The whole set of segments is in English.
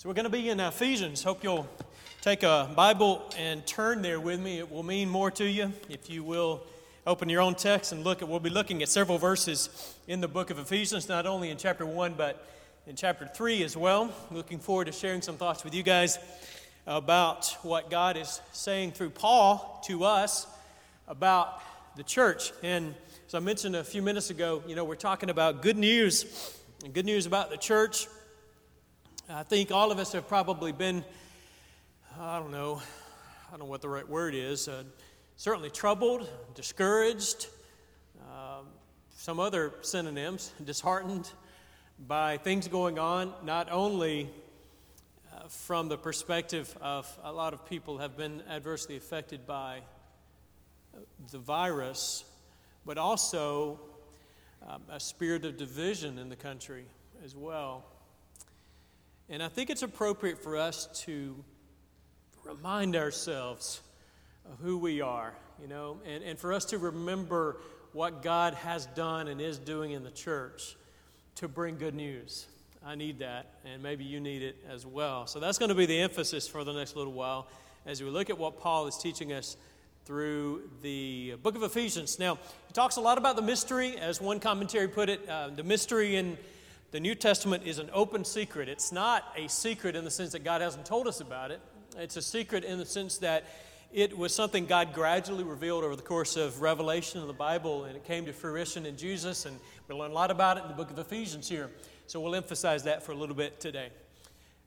So we're going to be in Ephesians. Hope you'll take a Bible and turn there with me. It will mean more to you if you will open your own text and look at. We'll be looking at several verses in the book of Ephesians, not only in chapter one but in chapter three as well. Looking forward to sharing some thoughts with you guys about what God is saying through Paul to us about the church. And as I mentioned a few minutes ago, you know, we're talking about good news and good news about the church I think all of us have probably been, I don't know, I don't know what the right word is, uh, certainly troubled, discouraged, uh, some other synonyms, disheartened by things going on, not only uh, from the perspective of a lot of people have been adversely affected by the virus, but also um, a spirit of division in the country as well. And I think it's appropriate for us to remind ourselves of who we are, you know, and, and for us to remember what God has done and is doing in the church to bring good news. I need that, and maybe you need it as well. So that's going to be the emphasis for the next little while as we look at what Paul is teaching us through the book of Ephesians. Now, he talks a lot about the mystery, as one commentary put it, uh, the mystery in the New Testament is an open secret. It's not a secret in the sense that God hasn't told us about it, it's a secret in the sense that it was something God gradually revealed over the course of revelation of the Bible, and it came to fruition in Jesus, and we learn a lot about it in the book of Ephesians here. So we'll emphasize that for a little bit today.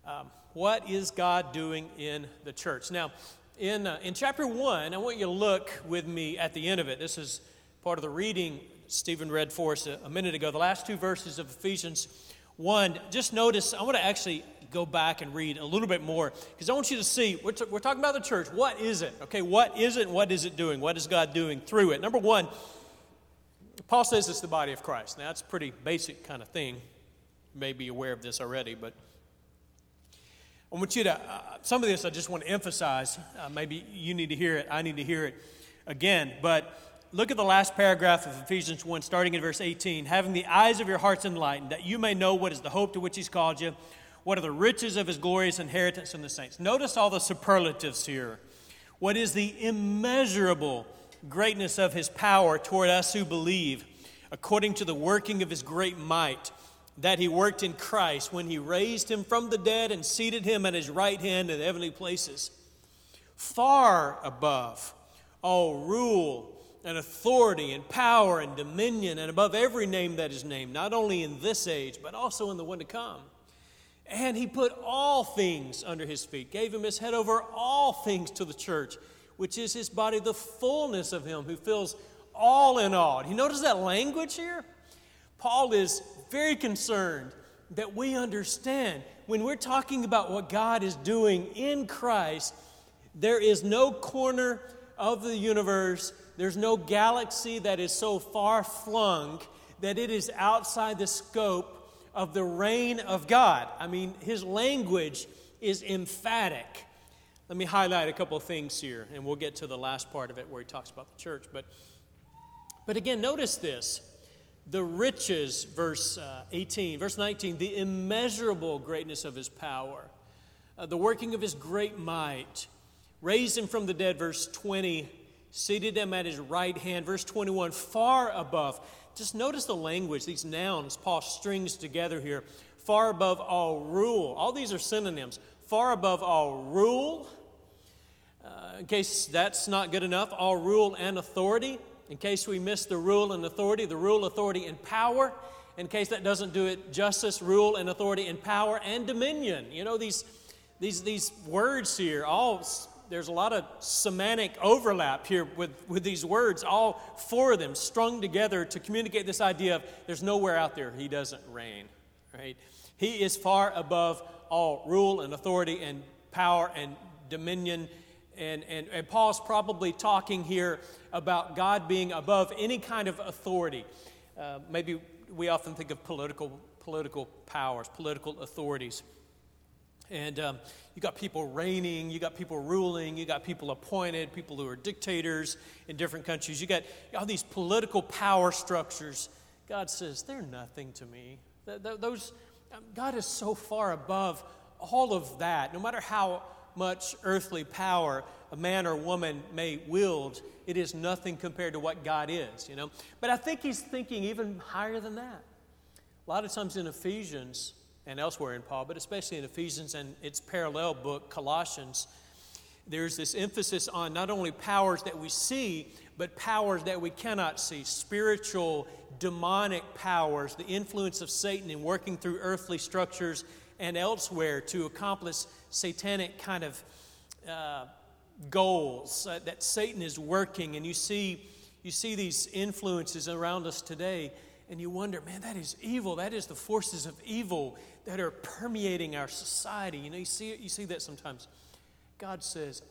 Um, what is God doing in the church? Now, in, uh, in chapter 1, I want you to look with me at the end of it. This is part of the reading Stephen read for us a, a minute ago, the last two verses of Ephesians 1. Just notice, I want to actually go back and read a little bit more because I want you to see we're, t- we're talking about the church. What is it? Okay, what is it? What is it doing? What is God doing through it? Number one, Paul says it's the body of Christ. Now, that's a pretty basic kind of thing. You may be aware of this already, but I want you to, uh, some of this I just want to emphasize. Uh, maybe you need to hear it, I need to hear it again. But look at the last paragraph of Ephesians 1, starting in verse 18. Having the eyes of your hearts enlightened, that you may know what is the hope to which he's called you, what are the riches of his glorious inheritance in the saints. Notice all the superlatives here. What is the immeasurable greatness of his power toward us who believe, according to the working of his great might, that he worked in Christ when he raised him from the dead and seated him at his right hand in heavenly places, far above all rule and authority and power and dominion and above every name that is named, not only in this age, but also in the one to come. And he put all things under his feet, gave him his head over all things to the church, which is his body, the fullness of him who fills all in all. You notice that language here? Paul is very concerned that we understand when we're talking about what God is doing in Christ, there is no corner of the universe there's no galaxy that is so far flung that it is outside the scope of the reign of God. I mean, his language is emphatic. Let me highlight a couple of things here, and we'll get to the last part of it where he talks about the church. But, but again, notice this the riches, verse uh, 18, verse 19, the immeasurable greatness of his power, uh, the working of his great might, raised him from the dead, verse 20 seated him at his right hand. Verse 21, far above. Just notice the language, these nouns Paul strings together here. Far above all rule. All these are synonyms. Far above all rule. Uh, in case that's not good enough, all rule and authority. In case we miss the rule and authority, the rule, authority, and power. In case that doesn't do it, justice, rule, and authority, and power, and dominion. You know, these, these, these words here all there's a lot of semantic overlap here with, with these words, all four of them strung together to communicate this idea of there's nowhere out there he doesn't reign, right? He is far above all rule and authority and power and dominion. And, and, and Paul's probably talking here about God being above any kind of authority. Uh, maybe we often think of political, political powers, political authorities. And um, you got people reigning, you got people ruling, you got people appointed, people who are dictators in different countries. You got all these political power structures. God says, they're nothing to me. Those, um, God is so far above all of that, no matter how much earthly power a man or woman may wield, it is nothing compared to what God is, you know. But I think he's thinking even higher than that. A lot of times in Ephesians and elsewhere in Paul, but especially in Ephesians and its parallel book, Colossians, there's this emphasis on not only powers that we see, but powers that we cannot see spiritual, demonic powers, the influence of Satan in working through earthly structures and elsewhere to accomplish satanic kind of uh, goals uh, that Satan is working. And you see, you see these influences around us today, and you wonder, man, that is evil. That is the forces of evil that are permeating our society. You know, you see, you see that sometimes. God says,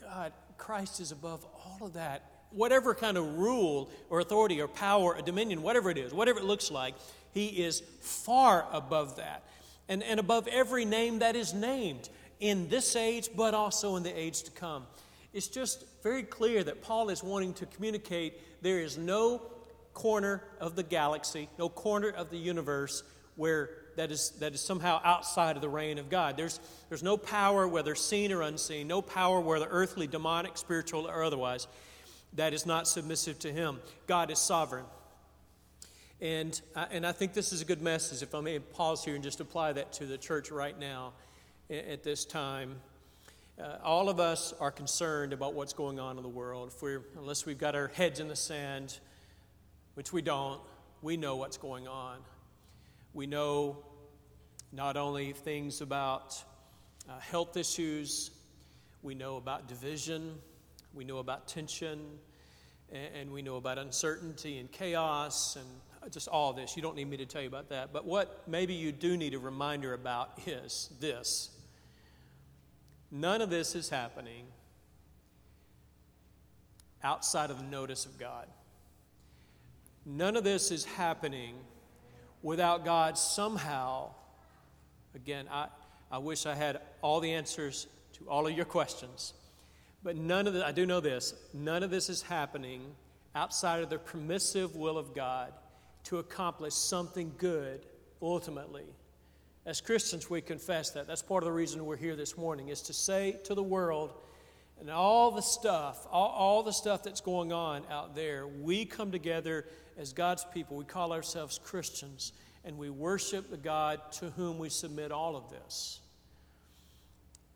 God, Christ is above all of that. Whatever kind of rule or authority or power or dominion, whatever it is, whatever it looks like, He is far above that and, and above every name that is named in this age, but also in the age to come. It's just very clear that Paul is wanting to communicate there is no corner of the galaxy, no corner of the universe where that is, that is somehow outside of the reign of God. There's, there's no power, whether seen or unseen, no power, whether earthly, demonic, spiritual, or otherwise, that is not submissive to Him. God is sovereign. And, uh, and I think this is a good message. If I may pause here and just apply that to the church right now at this time. Uh, all of us are concerned about what's going on in the world. If we're, unless we've got our heads in the sand, which we don't, we know what's going on. We know not only things about uh, health issues, we know about division, we know about tension, and, and we know about uncertainty and chaos and just all this. You don't need me to tell you about that. But what maybe you do need a reminder about is this none of this is happening outside of the notice of God. None of this is happening without God somehow Again, I, I wish I had all the answers to all of your questions. But none of the, I do know this, none of this is happening outside of the permissive will of God to accomplish something good ultimately. As Christians, we confess that. That's part of the reason we're here this morning, is to say to the world and all the stuff, all, all the stuff that's going on out there, we come together as God's people. We call ourselves Christians and we worship the God to whom we submit all of this.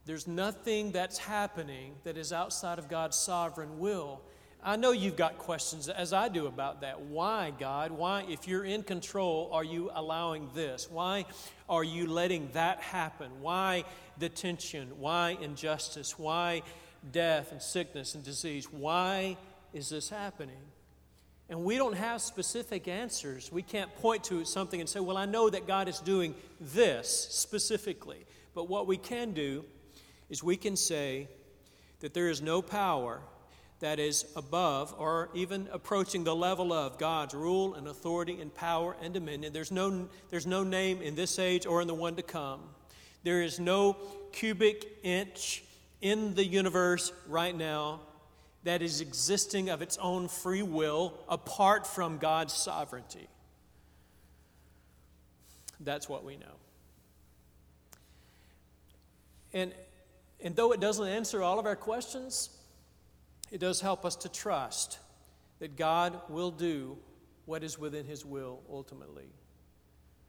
There's nothing that's happening that is outside of God's sovereign will. I know you've got questions, as I do, about that. Why, God? Why, if you're in control, are you allowing this? Why are you letting that happen? Why the tension? Why injustice? Why death and sickness and disease? Why is this happening? And we don't have specific answers. We can't point to something and say, well, I know that God is doing this specifically. But what we can do is we can say that there is no power that is above or even approaching the level of God's rule and authority and power and dominion. There's no, there's no name in this age or in the one to come. There is no cubic inch in the universe right now that is existing of its own free will apart from God's sovereignty. That's what we know. And, and though it doesn't answer all of our questions, it does help us to trust that God will do what is within His will ultimately.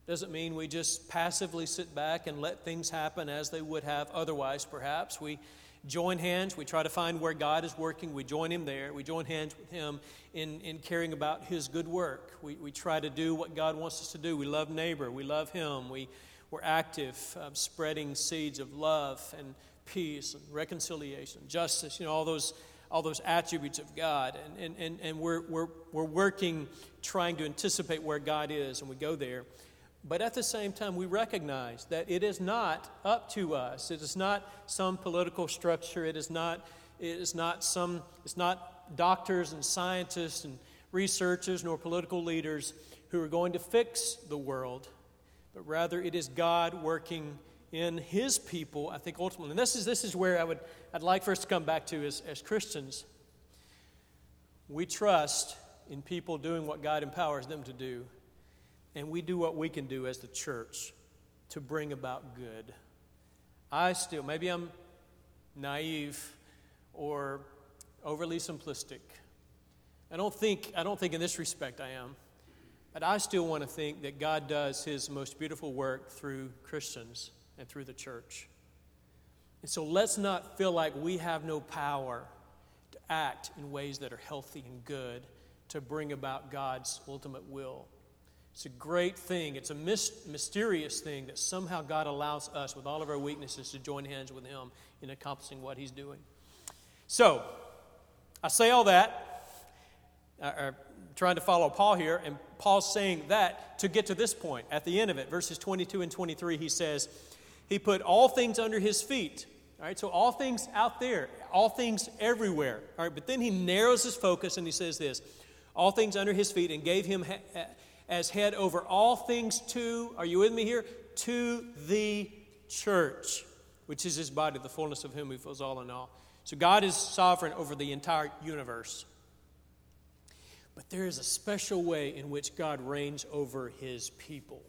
Doesn't mean we just passively sit back and let things happen as they would have otherwise, perhaps. We join hands. We try to find where God is working. We join Him there. We join hands with Him in, in caring about His good work. We, we try to do what God wants us to do. We love neighbor. We love Him. We, we're active, uh, spreading seeds of love and peace and reconciliation, justice, you know, all those, all those attributes of God. And, and, and, and we're, we're, we're working, trying to anticipate where God is, and we go there. But at the same time, we recognize that it is not up to us. It is not some political structure. It is not, it is not some, it's not doctors and scientists and researchers nor political leaders who are going to fix the world, but rather it is God working in his people, I think ultimately. And this is, this is where I would, I'd like for us to come back to as, as Christians. We trust in people doing what God empowers them to do and we do what we can do as the church to bring about good. I still, maybe I'm naive or overly simplistic. I don't think, I don't think in this respect I am. But I still want to think that God does his most beautiful work through Christians and through the church. And so let's not feel like we have no power to act in ways that are healthy and good to bring about God's ultimate will. It's a great thing. It's a mysterious thing that somehow God allows us, with all of our weaknesses, to join hands with Him in accomplishing what He's doing. So, I say all that, uh, trying to follow Paul here, and Paul's saying that to get to this point. At the end of it, verses 22 and 23, he says, He put all things under His feet. All right, so all things out there, all things everywhere. All right, but then he narrows his focus and he says this all things under his feet and gave him as head over all things to, are you with me here? To the church, which is his body, the fullness of him who fills all in all. So God is sovereign over the entire universe. But there is a special way in which God reigns over his people.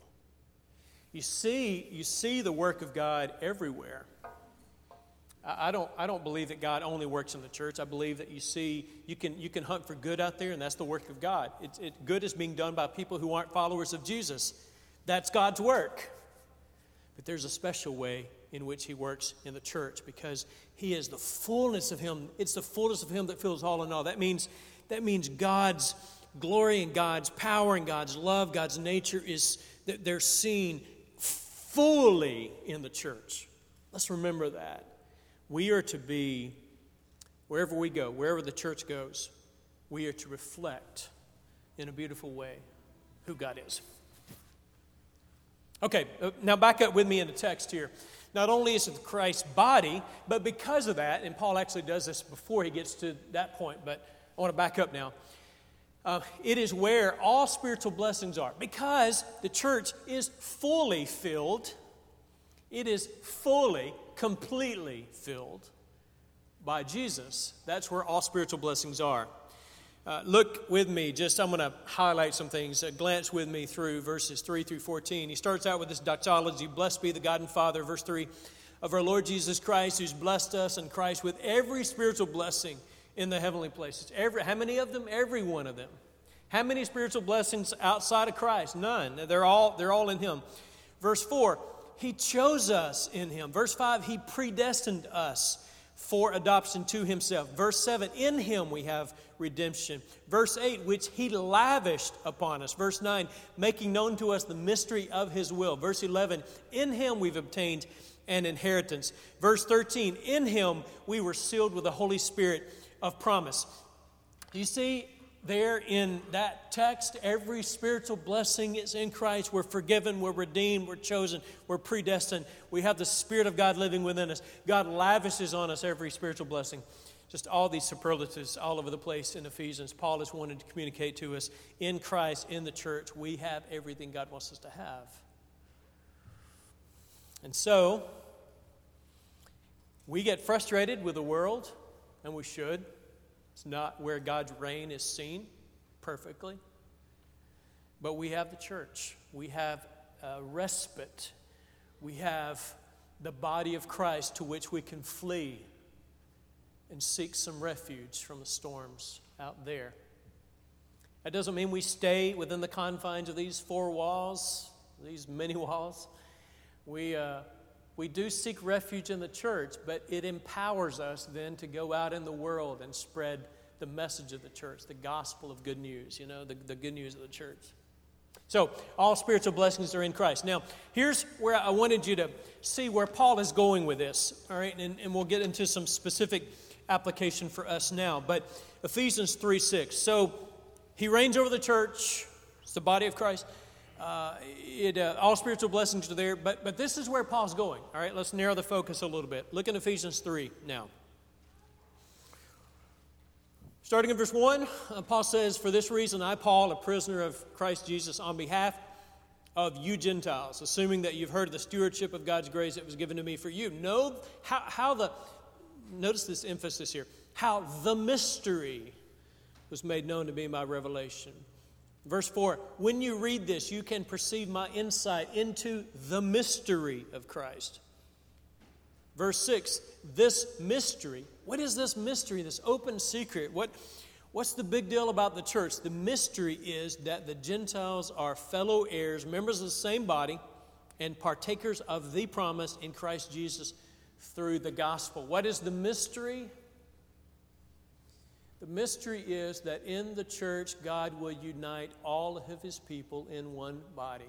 You see, you see the work of God everywhere. I don't, I don't believe that God only works in the church. I believe that you see, you can, you can hunt for good out there, and that's the work of God. It, it, good is being done by people who aren't followers of Jesus. That's God's work. But there's a special way in which He works in the church because He is the fullness of Him. It's the fullness of Him that fills all in all. That means, that means God's glory and God's power and God's love, God's nature is that they're seen fully in the church. Let's remember that. We are to be, wherever we go, wherever the church goes, we are to reflect in a beautiful way who God is. Okay, uh, now back up with me in the text here. Not only is it the Christ's body, but because of that, and Paul actually does this before he gets to that point, but I want to back up now. Uh, it is where all spiritual blessings are because the church is fully filled. It is fully completely filled by Jesus. That's where all spiritual blessings are. Uh, look with me, just I'm going to highlight some things. Uh, glance with me through verses 3 through 14. He starts out with this doxology Blessed be the God and Father, verse 3, of our Lord Jesus Christ, who's blessed us in Christ with every spiritual blessing in the heavenly places. Every, how many of them? Every one of them. How many spiritual blessings outside of Christ? None. They're all, they're all in Him. Verse 4 he chose us in Him. Verse 5, He predestined us for adoption to Himself. Verse 7, in Him we have redemption. Verse 8, which He lavished upon us. Verse 9, making known to us the mystery of His will. Verse 11, in Him we've obtained an inheritance. Verse 13, in Him we were sealed with the Holy Spirit of promise. You see, there in that text, every spiritual blessing is in Christ. We're forgiven, we're redeemed, we're chosen, we're predestined. We have the Spirit of God living within us. God lavishes on us every spiritual blessing. Just all these superlatives all over the place in Ephesians. Paul is wanting to communicate to us in Christ, in the church, we have everything God wants us to have. And so, we get frustrated with the world, and we should. It's not where God's reign is seen perfectly. But we have the church, we have a respite, we have the body of Christ to which we can flee and seek some refuge from the storms out there. That doesn't mean we stay within the confines of these four walls, these many walls. We, uh, we do seek refuge in the church, but it empowers us then to go out in the world and spread the message of the church, the gospel of good news, you know, the, the good news of the church. So, all spiritual blessings are in Christ. Now, here's where I wanted you to see where Paul is going with this, all right? And, and we'll get into some specific application for us now. But Ephesians 3 6. So, he reigns over the church, it's the body of Christ. Uh, it, uh, all spiritual blessings are there, but, but this is where Paul's going. All right, let's narrow the focus a little bit. Look in Ephesians 3 now. Starting in verse 1, uh, Paul says, For this reason, I, Paul, a prisoner of Christ Jesus, on behalf of you Gentiles, assuming that you've heard of the stewardship of God's grace that was given to me for you. Know how, how the, notice this emphasis here, how the mystery was made known to me by revelation Verse 4 When you read this, you can perceive my insight into the mystery of Christ. Verse 6 this mystery, what is this mystery, this open secret? What, what's the big deal about the church? The mystery is that the Gentiles are fellow heirs, members of the same body, and partakers of the promise in Christ Jesus through the gospel. What is the mystery? The mystery is that in the church, God will unite all of his people in one body,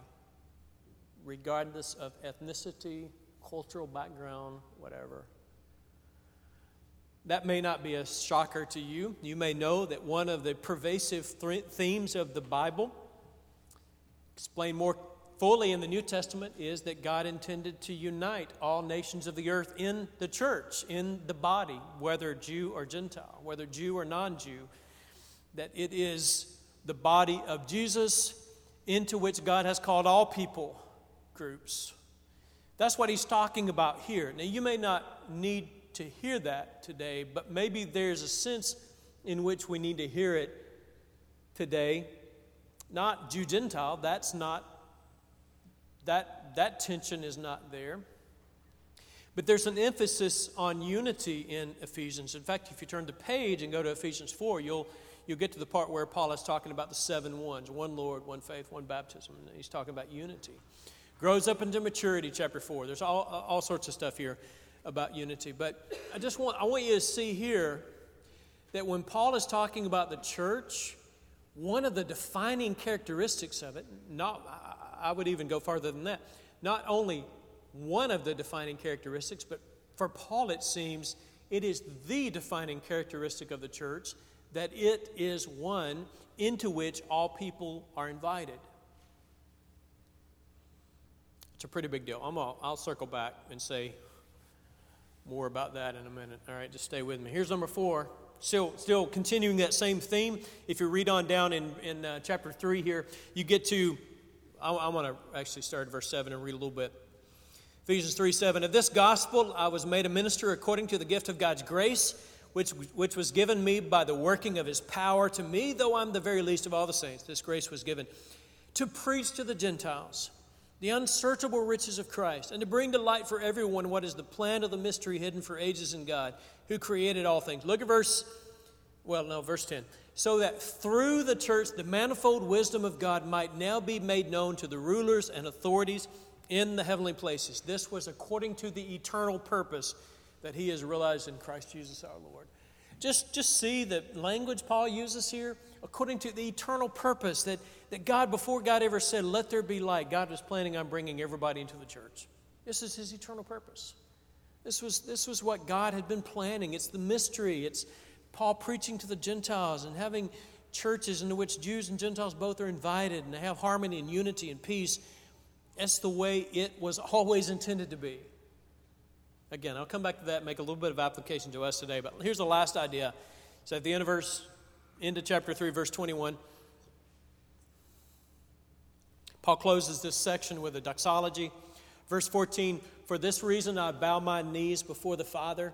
regardless of ethnicity, cultural background, whatever. That may not be a shocker to you. You may know that one of the pervasive th- themes of the Bible, explained more fully in the New Testament is that God intended to unite all nations of the earth in the church, in the body, whether Jew or Gentile, whether Jew or non Jew, that it is the body of Jesus into which God has called all people groups. That's what he's talking about here. Now, you may not need to hear that today, but maybe there's a sense in which we need to hear it today. Not Jew Gentile, that's not that, that tension is not there. But there's an emphasis on unity in Ephesians. In fact, if you turn the page and go to Ephesians 4, you'll, you'll get to the part where Paul is talking about the seven ones one Lord, one faith, one baptism. And he's talking about unity. Grows up into maturity, chapter 4. There's all, all sorts of stuff here about unity. But I just want, I want you to see here that when Paul is talking about the church, one of the defining characteristics of it, not, I would even go farther than that. Not only one of the defining characteristics, but for Paul, it seems it is the defining characteristic of the church that it is one into which all people are invited. It's a pretty big deal. I'm all, I'll circle back and say more about that in a minute. All right, just stay with me. Here's number four. Still, still continuing that same theme. If you read on down in, in uh, chapter 3 here, you get to I, I want to actually start at verse 7 and read a little bit. Ephesians 3 7. Of this gospel I was made a minister according to the gift of God's grace, which, which was given me by the working of his power to me, though I'm the very least of all the saints. This grace was given to preach to the Gentiles the unsearchable riches of Christ, and to bring to light for everyone what is the plan of the mystery hidden for ages in God, who created all things. Look at verse, well, no, verse 10 so that through the church the manifold wisdom of God might now be made known to the rulers and authorities in the heavenly places. This was according to the eternal purpose that he has realized in Christ Jesus our Lord. Just, just see the language Paul uses here, according to the eternal purpose that, that God, before God ever said, Let there be light, God was planning on bringing everybody into the church. This is his eternal purpose. This was, this was what God had been planning. It's the mystery, it's Paul preaching to the Gentiles and having churches into which Jews and Gentiles both are invited and they have harmony and unity and peace. That's the way it was always intended to be. Again, I'll come back to that make a little bit of application to us today. But here's the last idea. So at the end of verse, into chapter 3, verse 21, Paul closes this section with a doxology. Verse 14, For this reason I bow my knees before the Father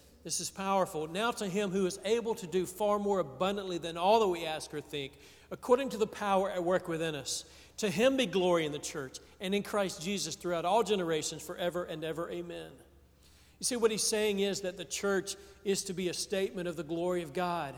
this is powerful. Now to him who is able to do far more abundantly than all that we ask or think, according to the power at work within us. To him be glory in the church and in Christ Jesus throughout all generations, forever and ever. Amen. You see, what he's saying is that the church is to be a statement of the glory of God.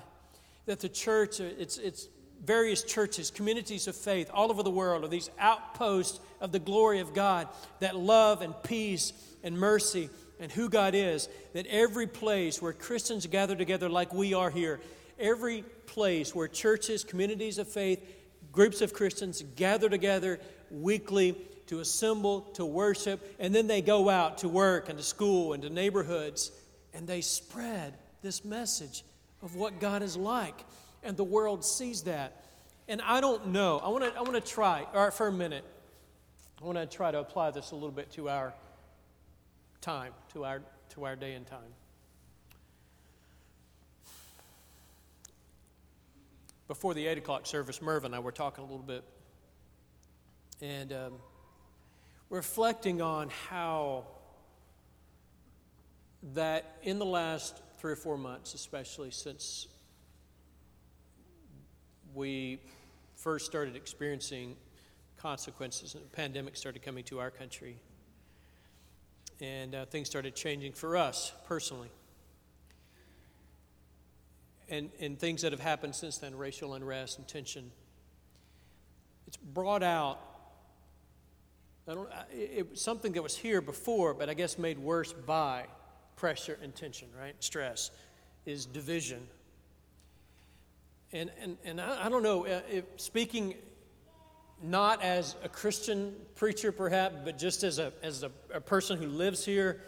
That the church, it's, it's various churches, communities of faith all over the world, are these outposts of the glory of God that love and peace and mercy and who God is, that every place where Christians gather together like we are here, every place where churches, communities of faith, groups of Christians gather together weekly to assemble, to worship, and then they go out to work and to school and to neighborhoods, and they spread this message of what God is like. And the world sees that. And I don't know. I want to I want to try, all right, for a minute. I want to try to apply this a little bit to our time, to our, to our day and time. Before the 8 o'clock service, Merv and I were talking a little bit and um, reflecting on how that in the last three or four months, especially since we first started experiencing consequences and the pandemic started coming to our country, and uh, things started changing for us personally. And, and things that have happened since then racial unrest and tension. It's brought out I don't, it, something that was here before, but I guess made worse by pressure and tension, right? Stress is division. And, and, and I, I don't know, uh, if speaking not as a Christian preacher, perhaps, but just as a, as a, a person who lives here,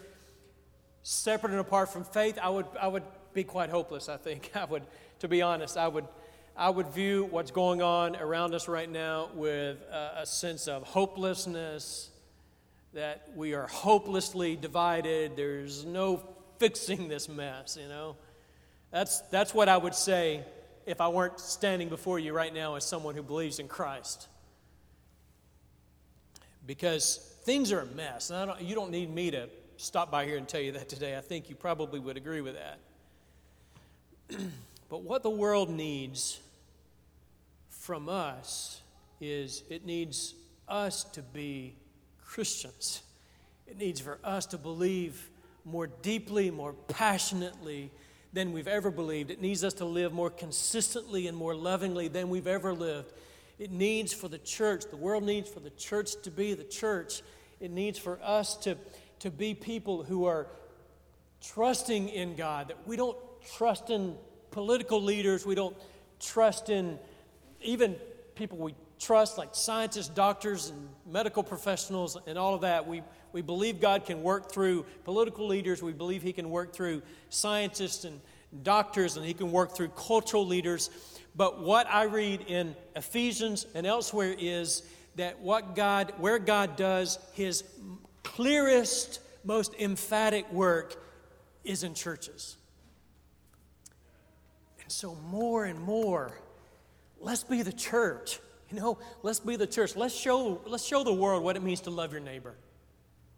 separate and apart from faith, I would, I would be quite hopeless, I think. I would, to be honest, I would, I would view what's going on around us right now with a, a sense of hopelessness, that we are hopelessly divided. There's no fixing this mess, you know. That's, that's what I would say if I weren't standing before you right now as someone who believes in Christ. Because things are a mess. And don't, you don't need me to stop by here and tell you that today. I think you probably would agree with that. but what the world needs from us is it needs us to be Christians. It needs for us to believe more deeply, more passionately than we've ever believed. It needs us to live more consistently and more lovingly than we've ever lived. It needs for the church, the world needs for the church to be the church. It needs for us to, to be people who are trusting in God, that we don't trust in political leaders, we don't trust in even people we trust, like scientists, doctors, and medical professionals, and all of that, we, we believe God can work through political leaders. We believe He can work through scientists and doctors, and He can work through cultural leaders. But what I read in Ephesians and elsewhere is that what God, where God does His clearest, most emphatic work is in churches. And so, more and more, let's be the church. You know, let's be the church. Let's show, let's show the world what it means to love your neighbor.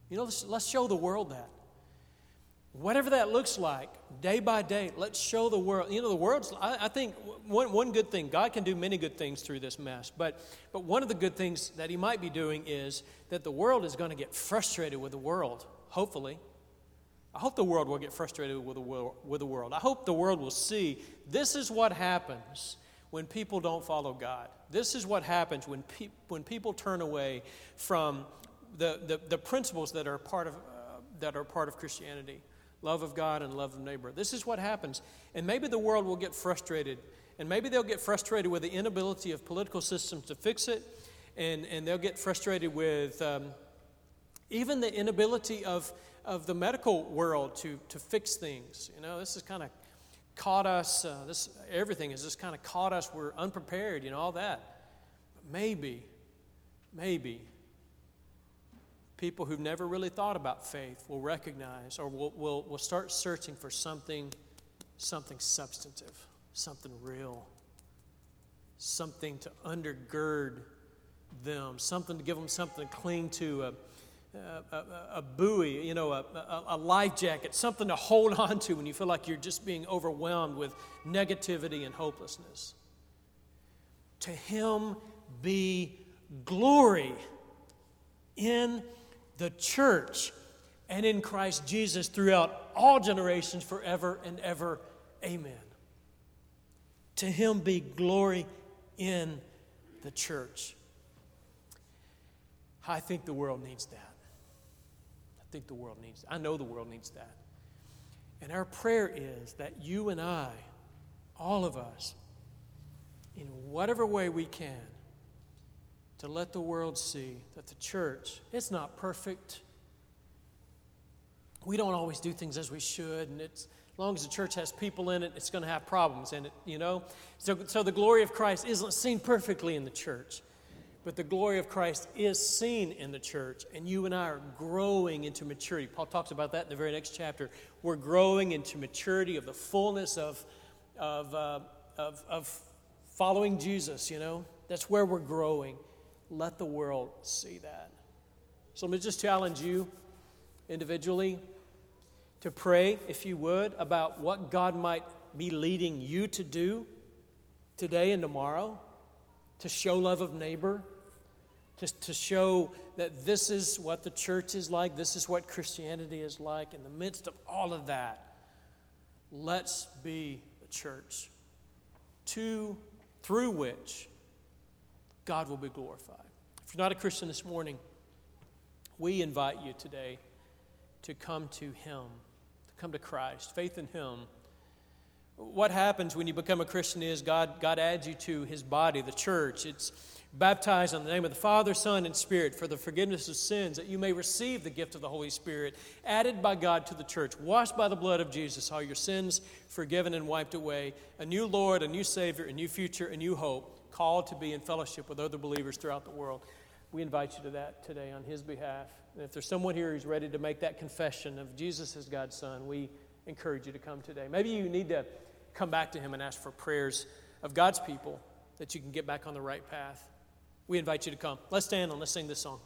You know, let's, let's show the world that. Whatever that looks like, day by day, let's show the world. You know, the world's, I, I think one, one good thing, God can do many good things through this mess, but, but one of the good things that He might be doing is that the world is going to get frustrated with the world, hopefully. I hope the world will get frustrated with the, with the world. I hope the world will see this is what happens when people don't follow God. This is what happens when, pe- when people turn away from the, the, the principles that are, part of, uh, that are part of Christianity love of God and love of neighbor. This is what happens. And maybe the world will get frustrated. And maybe they'll get frustrated with the inability of political systems to fix it. And, and they'll get frustrated with um, even the inability of, of the medical world to, to fix things. You know, this is kind of caught us, uh, this, everything has just kind of caught us. We're unprepared, you know, all that. But maybe, maybe people who've never really thought about faith will recognize or will, will, will start searching for something, something substantive, something real, something to undergird them, something to give them something to cling to. A, a, a, a buoy, you know, a, a, life jacket, something to hold on to when you feel like you're just being overwhelmed with negativity and hopelessness. To Him be glory in the church and in Christ Jesus throughout all generations, forever and ever. Amen. To Him be glory in the church. I think the world needs that. I think the world needs that. I know the world needs that. And our prayer is that you and I, all of us, in whatever way we can, to let the world see that the church is not perfect. We don't always do things as we should, and it's as long as the church has people in it, it's going to have problems in it, you know? So, so the glory of Christ isn't seen perfectly in the church. But the glory of Christ is seen in the church, and you and I are growing into maturity. Paul talks about that in the very next chapter. We're growing into maturity of the fullness of, of, uh, of, of following Jesus, you know? That's where we're growing. Let the world see that. So let me just challenge you individually to pray, if you would, about what God might be leading you to do today and tomorrow to show love of neighbor, to, to show that this is what the church is like, this is what Christianity is like. In the midst of all of that, let's be the church to, through which God will be glorified. If you're not a Christian this morning, we invite you today to come to Him, to come to Christ, faith in Him. What happens when you become a Christian is God, God adds you to His body, the church. It's baptized in the name of the Father, Son, and Spirit for the forgiveness of sins, that you may receive the gift of the Holy Spirit, added by God to the church, washed by the blood of Jesus, all your sins forgiven and wiped away, a new Lord, a new Savior, a new future, a new hope, called to be in fellowship with other believers throughout the world. We invite you to that today on His behalf. And if there's someone here who's ready to make that confession of Jesus as God's Son, we encourage you to come today. Maybe you need to come back to Him and ask for prayers of God's people that you can get back on the right path. We invite you to come. Let's stand and let's sing this song.